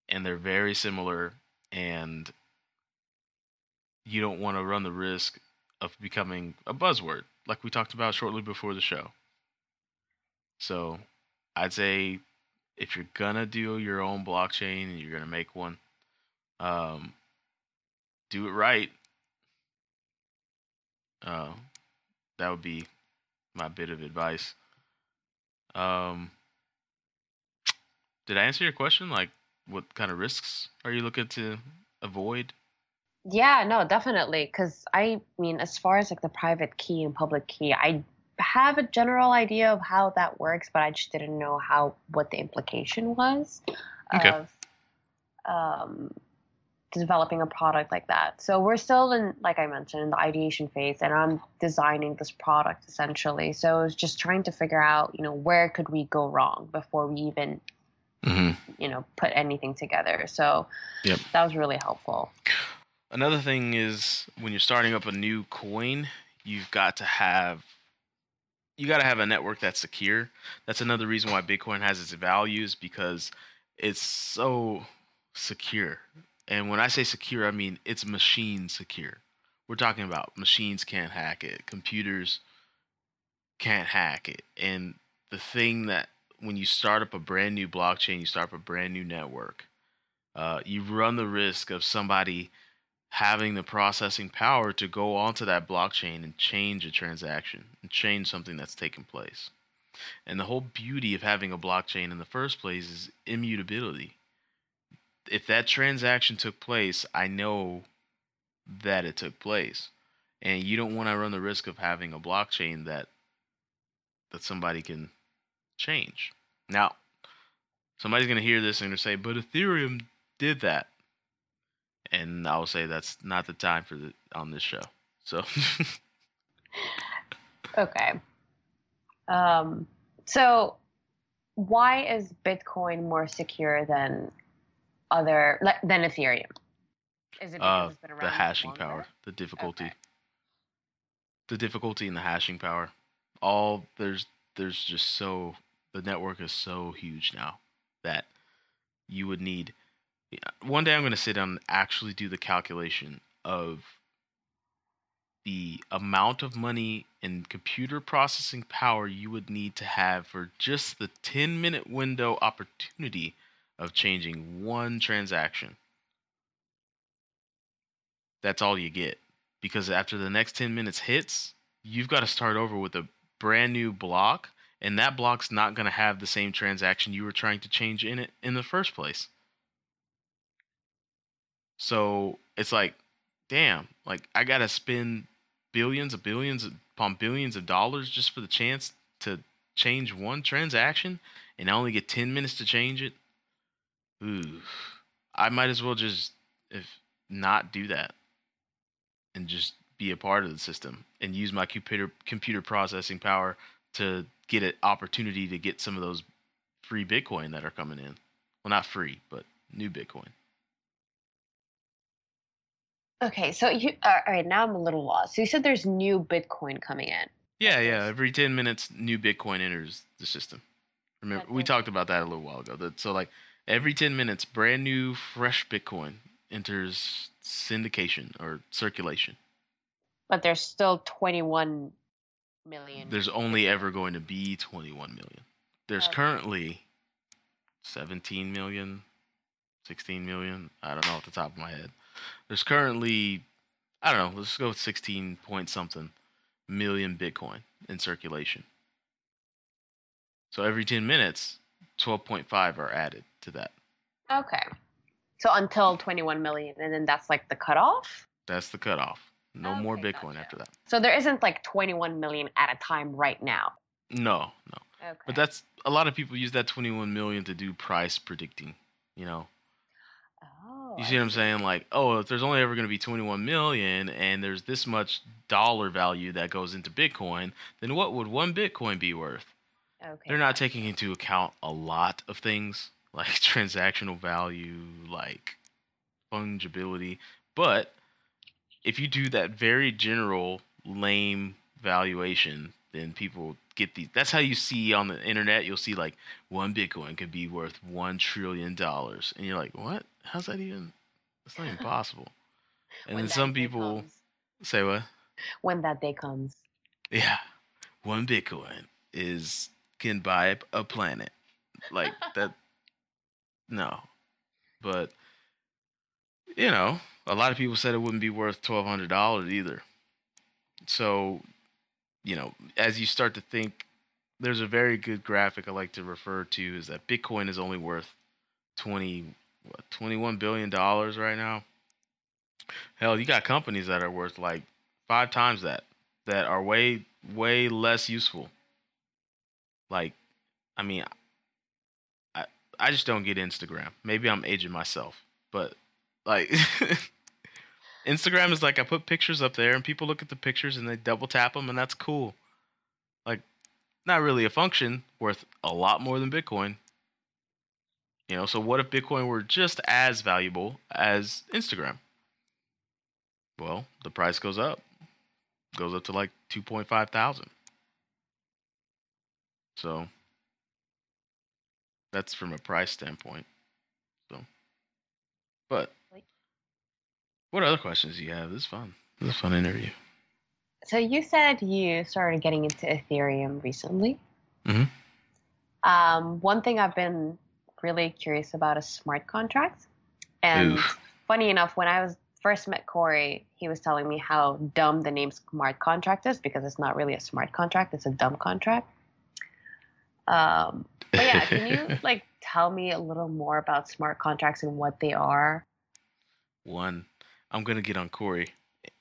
[SPEAKER 1] and they're very similar and you don't want to run the risk of becoming a buzzword like we talked about shortly before the show. So, I'd say if you're gonna do your own blockchain and you're gonna make one, um, do it right. Uh, that would be my bit of advice. Um, did I answer your question? Like, what kind of risks are you looking to avoid?
[SPEAKER 2] Yeah, no, definitely. Because I mean, as far as like the private key and public key, I have a general idea of how that works, but I just didn't know how what the implication was
[SPEAKER 1] Okay.
[SPEAKER 2] of um, developing a product like that. So we're still in, like I mentioned, in the ideation phase, and I'm designing this product essentially. So it's just trying to figure out, you know, where could we go wrong before we even,
[SPEAKER 1] Mm-hmm.
[SPEAKER 2] you know, put anything together. So
[SPEAKER 1] Yep.
[SPEAKER 2] that was really helpful.
[SPEAKER 1] Another thing is when you're starting up a new coin, you've got to have you got to have a network that's secure. That's another reason why Bitcoin has its values because it's so secure. And when I say secure, I mean it's machine secure. We're talking about machines can't hack it, computers can't hack it. And the thing that when you start up a brand new blockchain, you start up a brand new network, uh, you run the risk of somebody having the processing power to go onto that blockchain and change a transaction and change something that's taken place. And the whole beauty of having a blockchain in the first place is immutability. If that transaction took place, I know that it took place. And you don't want to run the risk of having a blockchain that that somebody can change. Now, somebody's going to hear this and say, "But Ethereum did that." And I will say that's not the time for the on this show. So
[SPEAKER 2] Okay. Um, so why is Bitcoin more secure than other than Ethereum? Is it because
[SPEAKER 1] uh,
[SPEAKER 2] it's been around
[SPEAKER 1] the hashing
[SPEAKER 2] longer?
[SPEAKER 1] power, the difficulty,
[SPEAKER 2] Okay.
[SPEAKER 1] the difficulty in the hashing power. All there's there's just so the network is so huge now that you would need. One day I'm going to sit down and actually do the calculation of the amount of money and computer processing power you would need to have for just the 10 minute window opportunity of changing one transaction. That's all you get. Because after the next 10 minutes hits, you've got to start over with a brand new block, and that block's not going to have the same transaction you were trying to change in it in the first place. So it's like, damn, like I got to spend billions of billions upon billions of dollars just for the chance to change one transaction and I only get 10 minutes to change it. Ooh. I might as well just if not do that and just be a part of the system and use my computer computer processing power to get an opportunity to get some of those free Bitcoin that are coming in. Well, not free, but new Bitcoin.
[SPEAKER 2] Okay, so you uh, all right? Now I'm a little lost. So you said there's new Bitcoin coming in.
[SPEAKER 1] Yeah, yeah. Every ten minutes, new Bitcoin enters the system. Remember, we talked about that a little while ago. That so like every ten minutes, brand new, fresh Bitcoin enters syndication or circulation.
[SPEAKER 2] But there's still 21 million.
[SPEAKER 1] There's only ever going to be 21 million. There's
[SPEAKER 2] Okay.
[SPEAKER 1] currently 17 million, 16 million. I don't know off the top of my head. There's currently, I don't know, let's go with 16 point something million Bitcoin in circulation. So every 10 minutes, 12.5 are added to that.
[SPEAKER 2] Okay. So until 21 million, and then that's like the cutoff.
[SPEAKER 1] That's the cutoff. No more Bitcoin
[SPEAKER 2] gotcha.
[SPEAKER 1] after that.
[SPEAKER 2] So there isn't like 21 million at a time right now.
[SPEAKER 1] No, no.
[SPEAKER 2] Okay.
[SPEAKER 1] But that's a lot of people use that 21 million to do price predicting, you know.
[SPEAKER 2] Oh,
[SPEAKER 1] You see what I'm saying? Like, oh, if there's only ever going to be 21 million and there's this much dollar value that goes into Bitcoin, then what would one Bitcoin be worth?
[SPEAKER 2] Okay.
[SPEAKER 1] They're not taking into account a lot of things like transactional value, like fungibility. But if you do that very general, lame valuation, then people get these. That's how you see on the internet. You'll see like one Bitcoin could be worth one trillion dollars, and you're like, what? How's that even? It's not even possible. And then some people
[SPEAKER 2] comes.
[SPEAKER 1] say, what?
[SPEAKER 2] When that day comes.
[SPEAKER 1] Yeah, one Bitcoin is can buy a planet. Like that. No, but you know, a lot of people said it wouldn't be worth twelve hundred dollars either. So, you know, as you start to think, there's a very good graphic I like to refer to is that Bitcoin is only worth twenty, what, twenty-one billion dollars right now. Hell, you got companies that are worth like five times that, that are way, way less useful. Like, I mean, I, I just don't get Instagram. Maybe I'm aging myself, but like, Instagram is like I put pictures up there and people look at the pictures and they double tap them and that's cool. Like, not really a function worth a lot more than Bitcoin. You know, so what if Bitcoin were just as valuable as Instagram? Well, the price goes up. Goes up to like 2.5 thousand. So that's from a price standpoint. So but what other questions do you have? This is fun. This is a fun interview.
[SPEAKER 2] So you said you started getting into Ethereum recently.
[SPEAKER 1] Mhm.
[SPEAKER 2] Um, one thing I've been really curious about a smart contract. And
[SPEAKER 1] Oof.
[SPEAKER 2] funny enough, when I was first met Corey, he was telling me how dumb the name smart contract is because it's not really a smart contract; it's a dumb contract. Um, but yeah, can you like tell me a little more about smart contracts and what they are?
[SPEAKER 1] One, I'm gonna get on Corey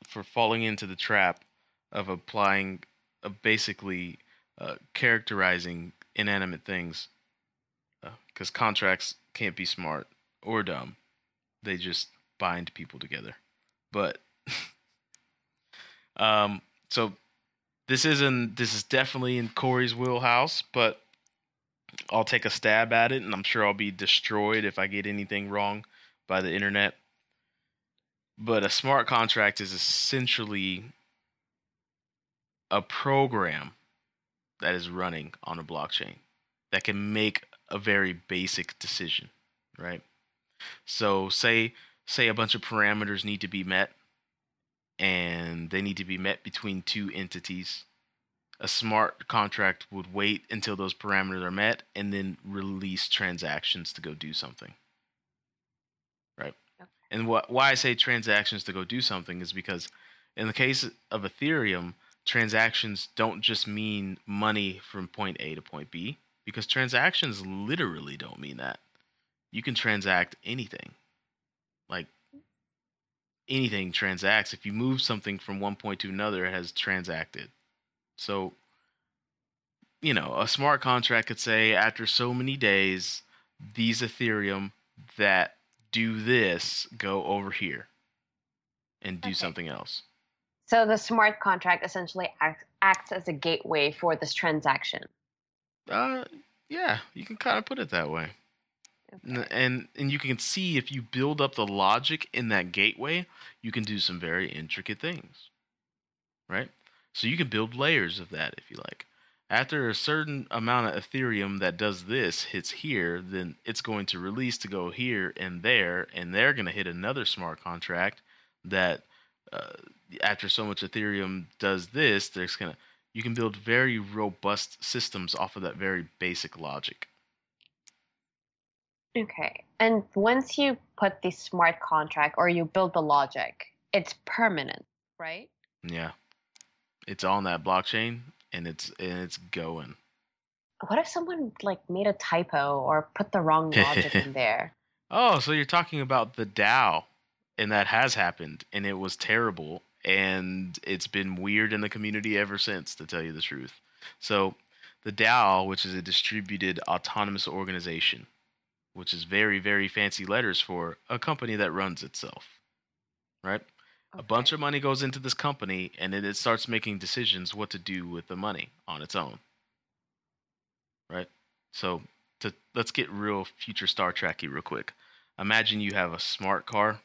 [SPEAKER 1] for falling into the trap of applying, of basically uh, characterizing inanimate things, because contracts can't be smart or dumb; they just bind people together. But, um, so this isn't this is definitely in Corey's wheelhouse, but I'll take a stab at it, and I'm sure I'll be destroyed if I get anything wrong by the internet. But a smart contract is essentially a program that is running on a blockchain that can make a very basic decision, right? So say say a bunch of parameters need to be met and they need to be met between two entities. A smart contract would wait until those parameters are met and then release transactions to go do something. Right? And what why I say transactions to go do something is because in the case of Ethereum, transactions don't just mean money from point A to point B because transactions literally don't mean that. You can transact anything. Like anything transacts. If you move something from one point to another, it has transacted. So, you know, a smart contract could say after so many days, these Ethereum that do this go over here and do
[SPEAKER 2] Okay.
[SPEAKER 1] something else.
[SPEAKER 2] So the smart contract essentially acts, acts as a gateway for this transaction.
[SPEAKER 1] Uh, yeah, you can kind of put it that way. N- and and you can see if you build up the logic in that gateway, you can do some very intricate things. Right? So you can build layers of that if you like. After a certain amount of Ethereum that does this hits here, then it's going to release to go here and there, and they're going to hit another smart contract that uh, after so much Ethereum does this, there's gonna you can build very robust systems off of that very basic logic.
[SPEAKER 2] Okay. And once you put the smart contract or you build the logic, it's permanent, right?
[SPEAKER 1] Yeah. It's on that blockchain and it's and it's going.
[SPEAKER 2] What if someone like made a typo or put the wrong logic in there?
[SPEAKER 1] Oh, so you're talking about the DAO and that has happened and it was terrible and it's been weird in the community ever since to tell you the truth. So the DAO, which is a distributed autonomous organization, which is very very fancy letters for a company that runs itself. Right? A bunch of money goes into this company and then it starts making decisions what to do with the money on its own. Right? So to let's get real future Star Trekky real quick. Imagine you have a smart car.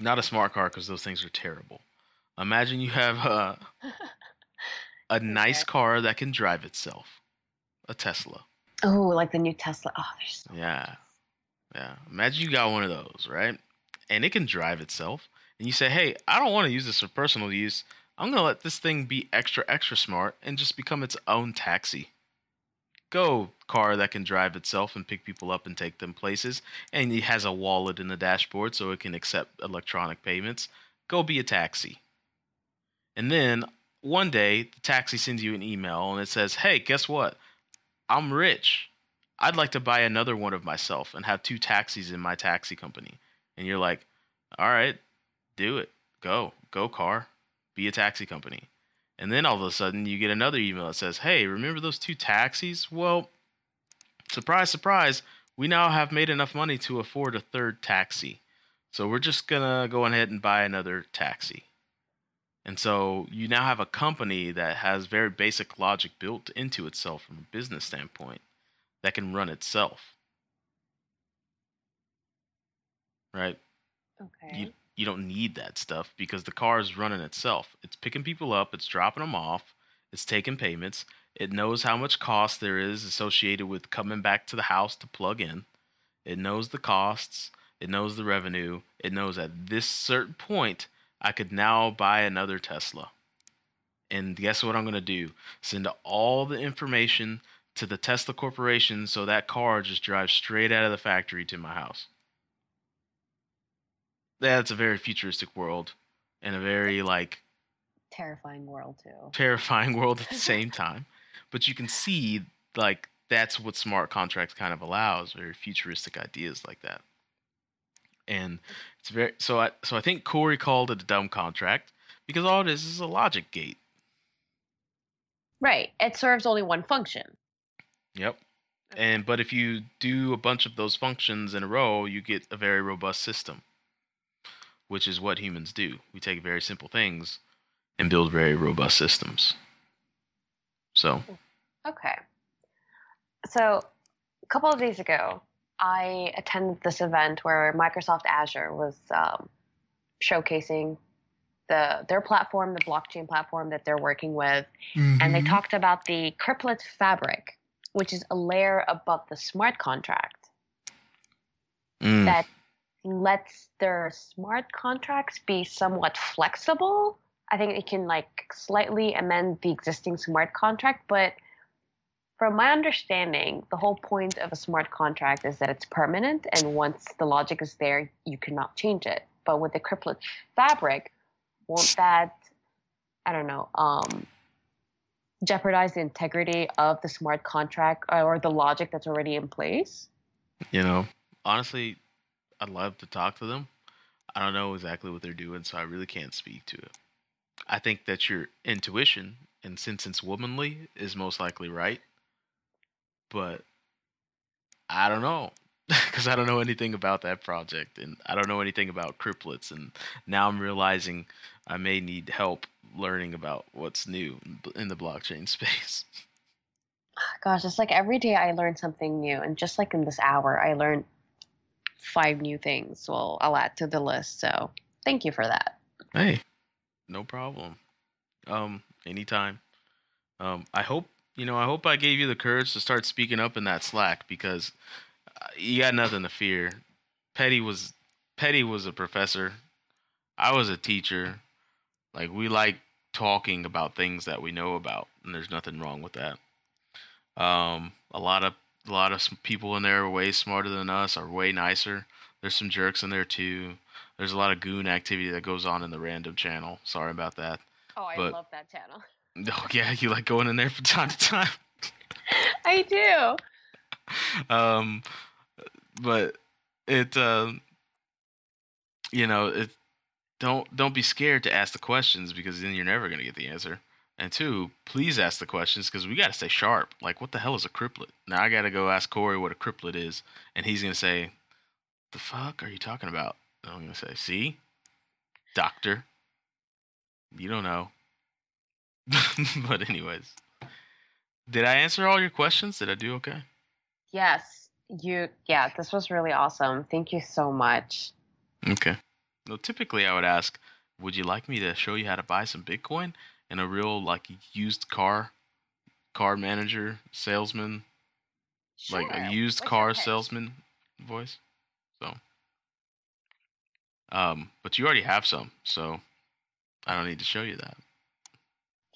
[SPEAKER 1] Not a smart car because those things are terrible. Imagine you have uh, a a nice
[SPEAKER 2] Okay.
[SPEAKER 1] car that can drive itself. A Tesla.
[SPEAKER 2] Oh, like the new Tesla. Oh, there's so
[SPEAKER 1] Yeah. Yeah. Imagine you got one of those, right? And it can drive itself. And you say, hey, I don't want to use this for personal use. I'm going to let this thing be extra, extra smart and just become its own taxi. Go, car that can drive itself and pick people up and take them places. And it has a wallet in the dashboard so it can accept electronic payments. Go be a taxi. And then one day, the taxi sends you an email and it says, hey, guess what? I'm rich. I'd like to buy another one of myself and have two taxis in my taxi company. And you're like, all right, do it. Go. Go car. Be a taxi company. And then all of a sudden you get another email that says, hey, remember those two taxis? Well, surprise, surprise, we now have made enough money to afford a third taxi. So we're just going to go ahead and buy another taxi. And so you now have a company that has very basic logic built into itself from a business standpoint that can run itself. Right?
[SPEAKER 2] okay.
[SPEAKER 1] You you don't need that stuff because the car is running itself. It's picking people up, it's dropping them off, it's taking payments. It knows how much cost there is associated with coming back to the house to plug in. It knows the costs, it knows the revenue. It knows at this certain point I could now buy another Tesla. And guess what I'm going to do? Send all the information to the Tesla Corporation so that car just drives straight out of the factory to my house. That's a very futuristic world and a very like
[SPEAKER 2] Terrifying world too.
[SPEAKER 1] terrifying world at the same time. But you can see like that's what smart contracts kind of allows, very futuristic ideas like that. And it's very so I so I think Corey called it a dumb contract because all it is is a logic gate.
[SPEAKER 2] Right. It serves only one function.
[SPEAKER 1] Yep. And but if you do a bunch of those functions in a row, you get a very robust system, which is what humans do. We take very simple things and build very robust systems. So,
[SPEAKER 2] Okay. So, a couple of days ago, I attended this event where Microsoft Azure was um, showcasing the their platform, the blockchain platform that they're working with, and they talked about the Cryptlet Fabric, which is a layer above the smart contract
[SPEAKER 1] Mm,
[SPEAKER 2] that lets their smart contracts be somewhat flexible. I think it can like slightly amend the existing smart contract, but from my understanding, the whole point of a smart contract is that it's permanent, and once the logic is there, you cannot change it. But with the Cryptlet fabric, won't that, I don't know, um, jeopardize the integrity of the smart contract or the logic that's already in place?
[SPEAKER 1] you know, honestly, I'd love to talk to them. I don't know exactly what they're doing, so I really can't speak to it. I think that your intuition, and since it's womanly, is most likely right. But I don't know because I don't know anything about that project, and I don't know anything about cryptlets. And now I'm realizing I may need help learning about what's new in the blockchain space.
[SPEAKER 2] Gosh, it's like every day I learn something new, and just like in this hour, I learned five new things. Well, I'll add to the list. So thank you for that.
[SPEAKER 1] Hey, no problem. Um, anytime. Um, I hope you know. I hope I gave you the courage to start speaking up in that Slack because uh, you got nothing to fear. Petty was Petty was a professor. I was a teacher. Like we like talking about things that we know about, and there's nothing wrong with that. Um, a lot of a lot of people in there are way smarter than us, are way nicer. There's some jerks in there too. There's a lot of goon activity that goes on in the random channel. Sorry about that.
[SPEAKER 2] Oh, I but, love that channel.
[SPEAKER 1] Oh yeah, you like going in there from time to time.
[SPEAKER 2] I do.
[SPEAKER 1] Um, but it, uh, you know, it don't don't be scared to ask the questions because then you're never gonna get the answer. And two, please ask the questions because we got to stay sharp. Like, what the hell is a cryptlet? Now I got to go ask Corey what a cryptlet is, and he's gonna say, "The fuck are you talking about?" And I'm gonna say, "See, doctor, you don't know." but anyways, did I answer all your questions? Did I do okay?
[SPEAKER 2] Yes, you. Yeah, this was really awesome. Thank you so much.
[SPEAKER 1] Okay. Well, typically I would ask, "Would you like me to show you how to buy some Bitcoin?" in a real like used car car manager salesman sure. like a used What's car salesman voice so um but you already have some so i don't need to show you that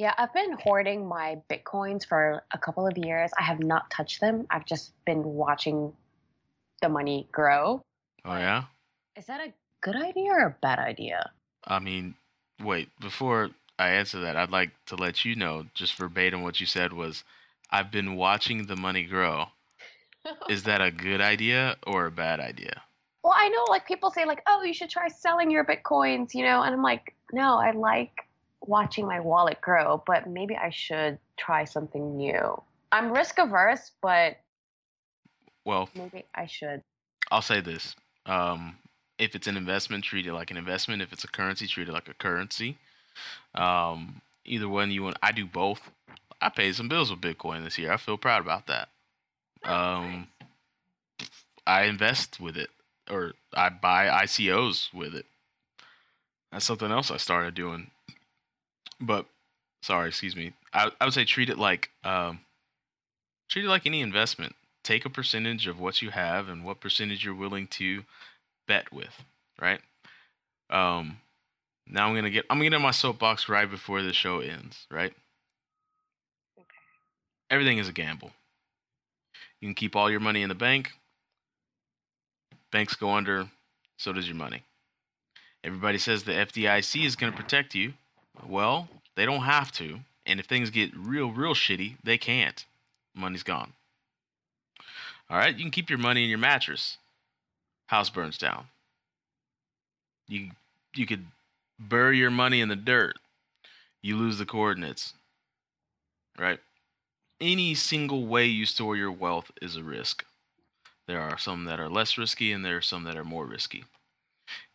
[SPEAKER 2] yeah i've been hoarding my bitcoins for a couple of years. I have not touched them. I've just been watching the money grow.
[SPEAKER 1] Oh yeah?
[SPEAKER 2] Is that a good idea or a bad idea?
[SPEAKER 1] I mean wait before I answer that, I'd like to let you know, just verbatim, what you said was, "I've been watching the money grow." Is that a good idea or a bad idea?
[SPEAKER 2] Well, I know like people say like, "Oh, you should try selling your bitcoins," you know, and I'm like, "No, I like watching my wallet grow, but maybe I should try something new." I'm risk averse, but
[SPEAKER 1] well,
[SPEAKER 2] maybe I should.
[SPEAKER 1] I'll say this. Um, if it's an investment, treat it like an investment. If it's a currency, treat it like a currency. Um, either one you want. I do both. I paid some bills with Bitcoin this year. I feel proud about that. Um, I invest with it, or I buy ICOs with it. That's something else I started doing. But sorry, excuse me. I, I would say treat it like um, treat it like any investment. Take a percentage of what you have and what percentage you're willing to bet with, right? Um, now I'm gonna get I'm gonna get on my soapbox right before the show ends, right? Okay. Everything is a gamble. You can keep all your money in the bank. Banks go under, so does your money. Everybody says the FDIC is gonna protect you. Well, they don't have to. And if things get real, real shitty, they can't. Money's gone. All right, you can keep your money in your mattress. House burns down. You you could bury your money in the dirt, you lose the coordinates. Right? Any single way you store your wealth is a risk. There are some that are less risky and there are some that are more risky.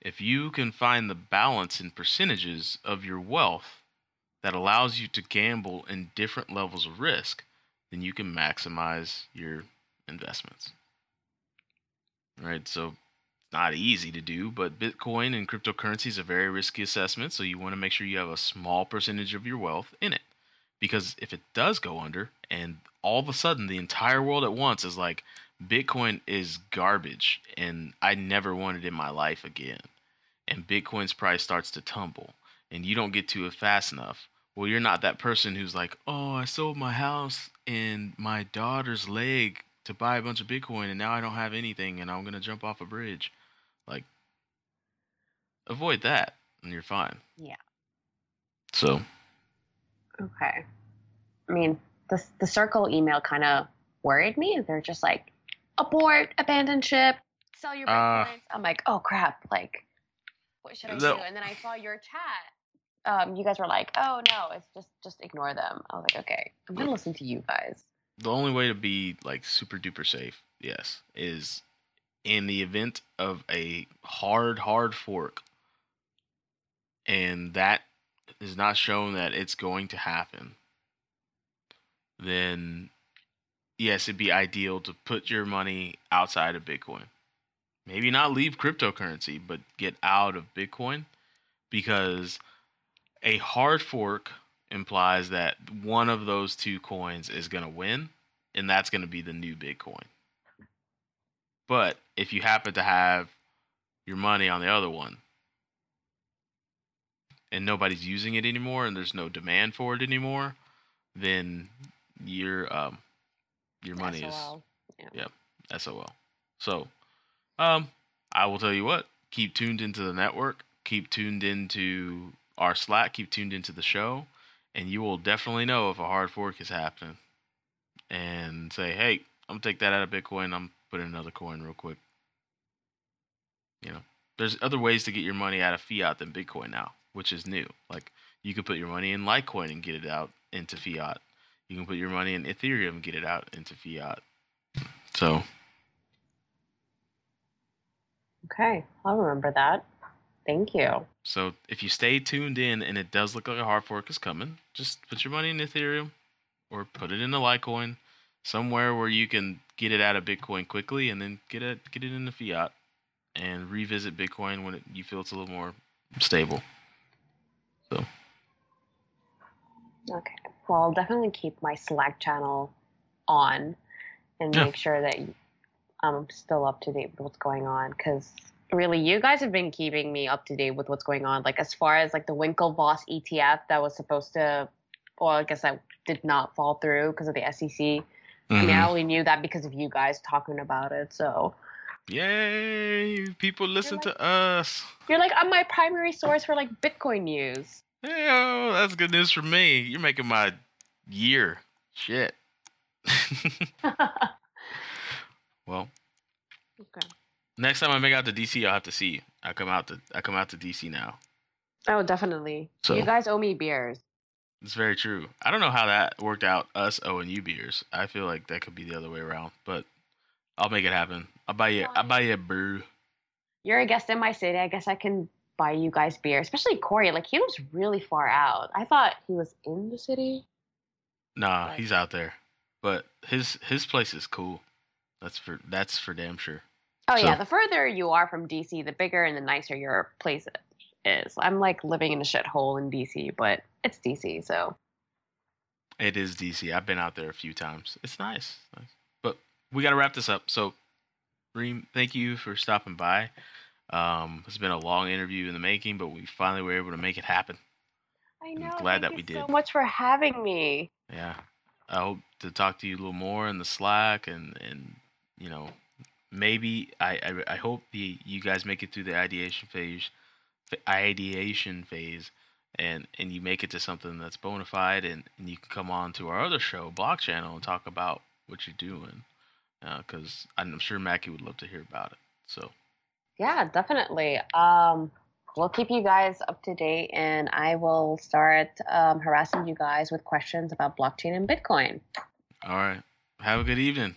[SPEAKER 1] If you can find the balance in percentages of your wealth that allows you to gamble in different levels of risk, then you can maximize your investments. Right? So not easy to do, but Bitcoin and cryptocurrency is a very risky assessment. So you want to make sure you have a small percentage of your wealth in it. Because if it does go under and all of a sudden the entire world at once is like, Bitcoin is garbage and I never want it in my life again, and Bitcoin's price starts to tumble and you don't get to it fast enough, well, you're not that person who's like, oh, I sold my house and my daughter's leg to buy a bunch of Bitcoin and now I don't have anything and I'm going to jump off a bridge. Like, avoid that and you're fine.
[SPEAKER 2] Yeah.
[SPEAKER 1] So.
[SPEAKER 2] Okay. I mean, the, the circle email kind of worried me. They're just like, abort, abandon ship, sell your uh, I'm like, oh crap. Like, what should I
[SPEAKER 1] No.
[SPEAKER 2] do? And then I saw your chat. Um, you guys were like, oh no, it's just just ignore them. I was like, okay, I'm gonna listen to you guys.
[SPEAKER 1] the only way to be like super duper safe, yes, is in the event of a hard, hard fork, and that is not shown that it's going to happen, then yes, it'd be ideal to put your money outside of Bitcoin. Maybe not leave cryptocurrency, but get out of Bitcoin because a hard fork implies that one of those two coins is going to win, and that's going to be the new Bitcoin. But if you happen to have your money on the other one and nobody's using it anymore and there's no demand for it anymore, then your um your money
[SPEAKER 2] SOL.
[SPEAKER 1] is SOL. So, um, I will tell you what. Keep tuned into the network. Keep tuned into our Slack. Keep tuned into the show, and you will definitely know if a hard fork is happening. And say, hey, I'm gonna take that out of Bitcoin. I'm putting another coin real quick. You know, there's other ways to get your money out of fiat than Bitcoin now, which is new. Like you could put your money in Litecoin and get it out into fiat. You can put your money in Ethereum and get it out into fiat. So
[SPEAKER 2] Okay, I'll remember that. Thank you.
[SPEAKER 1] So if you stay tuned in and it does look like a hard fork is coming, just put your money in Ethereum or put it into Litecoin, somewhere where you can get it out of Bitcoin quickly and then get it get it into fiat and revisit Bitcoin when it, you feel it's a little more stable. So
[SPEAKER 2] Okay. Well, I'll definitely keep my Slack channel on and
[SPEAKER 1] Yeah.
[SPEAKER 2] make sure that I'm still up to date with what's going on. Because really, you guys have been keeping me up to date with what's going on. Like as far as like the Winklevoss ETF that was supposed to, well, I guess that did not fall through because of the SEC. I
[SPEAKER 1] mhm.
[SPEAKER 2] only knew that because of you guys talking about it. So
[SPEAKER 1] yay, people listen
[SPEAKER 2] like-
[SPEAKER 1] to us.
[SPEAKER 2] you're like, I'm my primary source for like Bitcoin news.
[SPEAKER 1] Oh, that's good news for me. You're making my year. Shit. well,
[SPEAKER 2] okay.
[SPEAKER 1] Next time I make out to DC, I'll have to see you. I come out to I come out to DC now.
[SPEAKER 2] Oh, definitely.
[SPEAKER 1] So-
[SPEAKER 2] you guys owe me beers.
[SPEAKER 1] It's very true. I don't know how that worked out. Us owing you beers. I feel like that could be the other way around, but I'll make it happen. I'll buy you. I'll buy you a brew.
[SPEAKER 2] You're a guest in my city. I guess I can buy you guys beer, especially Corey. Like he was really far out. I thought he was in the city.
[SPEAKER 1] Nah,
[SPEAKER 2] Right.
[SPEAKER 1] he's out there, but his his place is cool. That's for that's for damn sure.
[SPEAKER 2] Oh yeah, the further you are from DC, the bigger and the nicer your place is. I'm like living in a shithole in DC, but it's DC, so
[SPEAKER 1] It is DC. I've been out there a few times. It's nice. nice. But we got to wrap this up. So, Reem, thank you for stopping by. Um, it's been a long interview in the making, but we finally were able to make it happen.
[SPEAKER 2] I know.
[SPEAKER 1] I'm glad
[SPEAKER 2] thank
[SPEAKER 1] that
[SPEAKER 2] you
[SPEAKER 1] we
[SPEAKER 2] So
[SPEAKER 1] did.
[SPEAKER 2] much for having me.
[SPEAKER 1] Yeah. I hope to talk to you a little more in the Slack and, and you know, maybe I, I, I hope the, you guys make it through the ideation phase, ideation phase and, and you make it to something that's bona fide and, and you can come on to our other show, Block Channel, and talk about what you're doing. Because I'm sure Mackie would love to hear about it. So,
[SPEAKER 2] Yeah, definitely. Um, we'll keep you guys up to date, and I will start um, harassing you guys with questions about blockchain and Bitcoin.
[SPEAKER 1] all right. Have a good evening.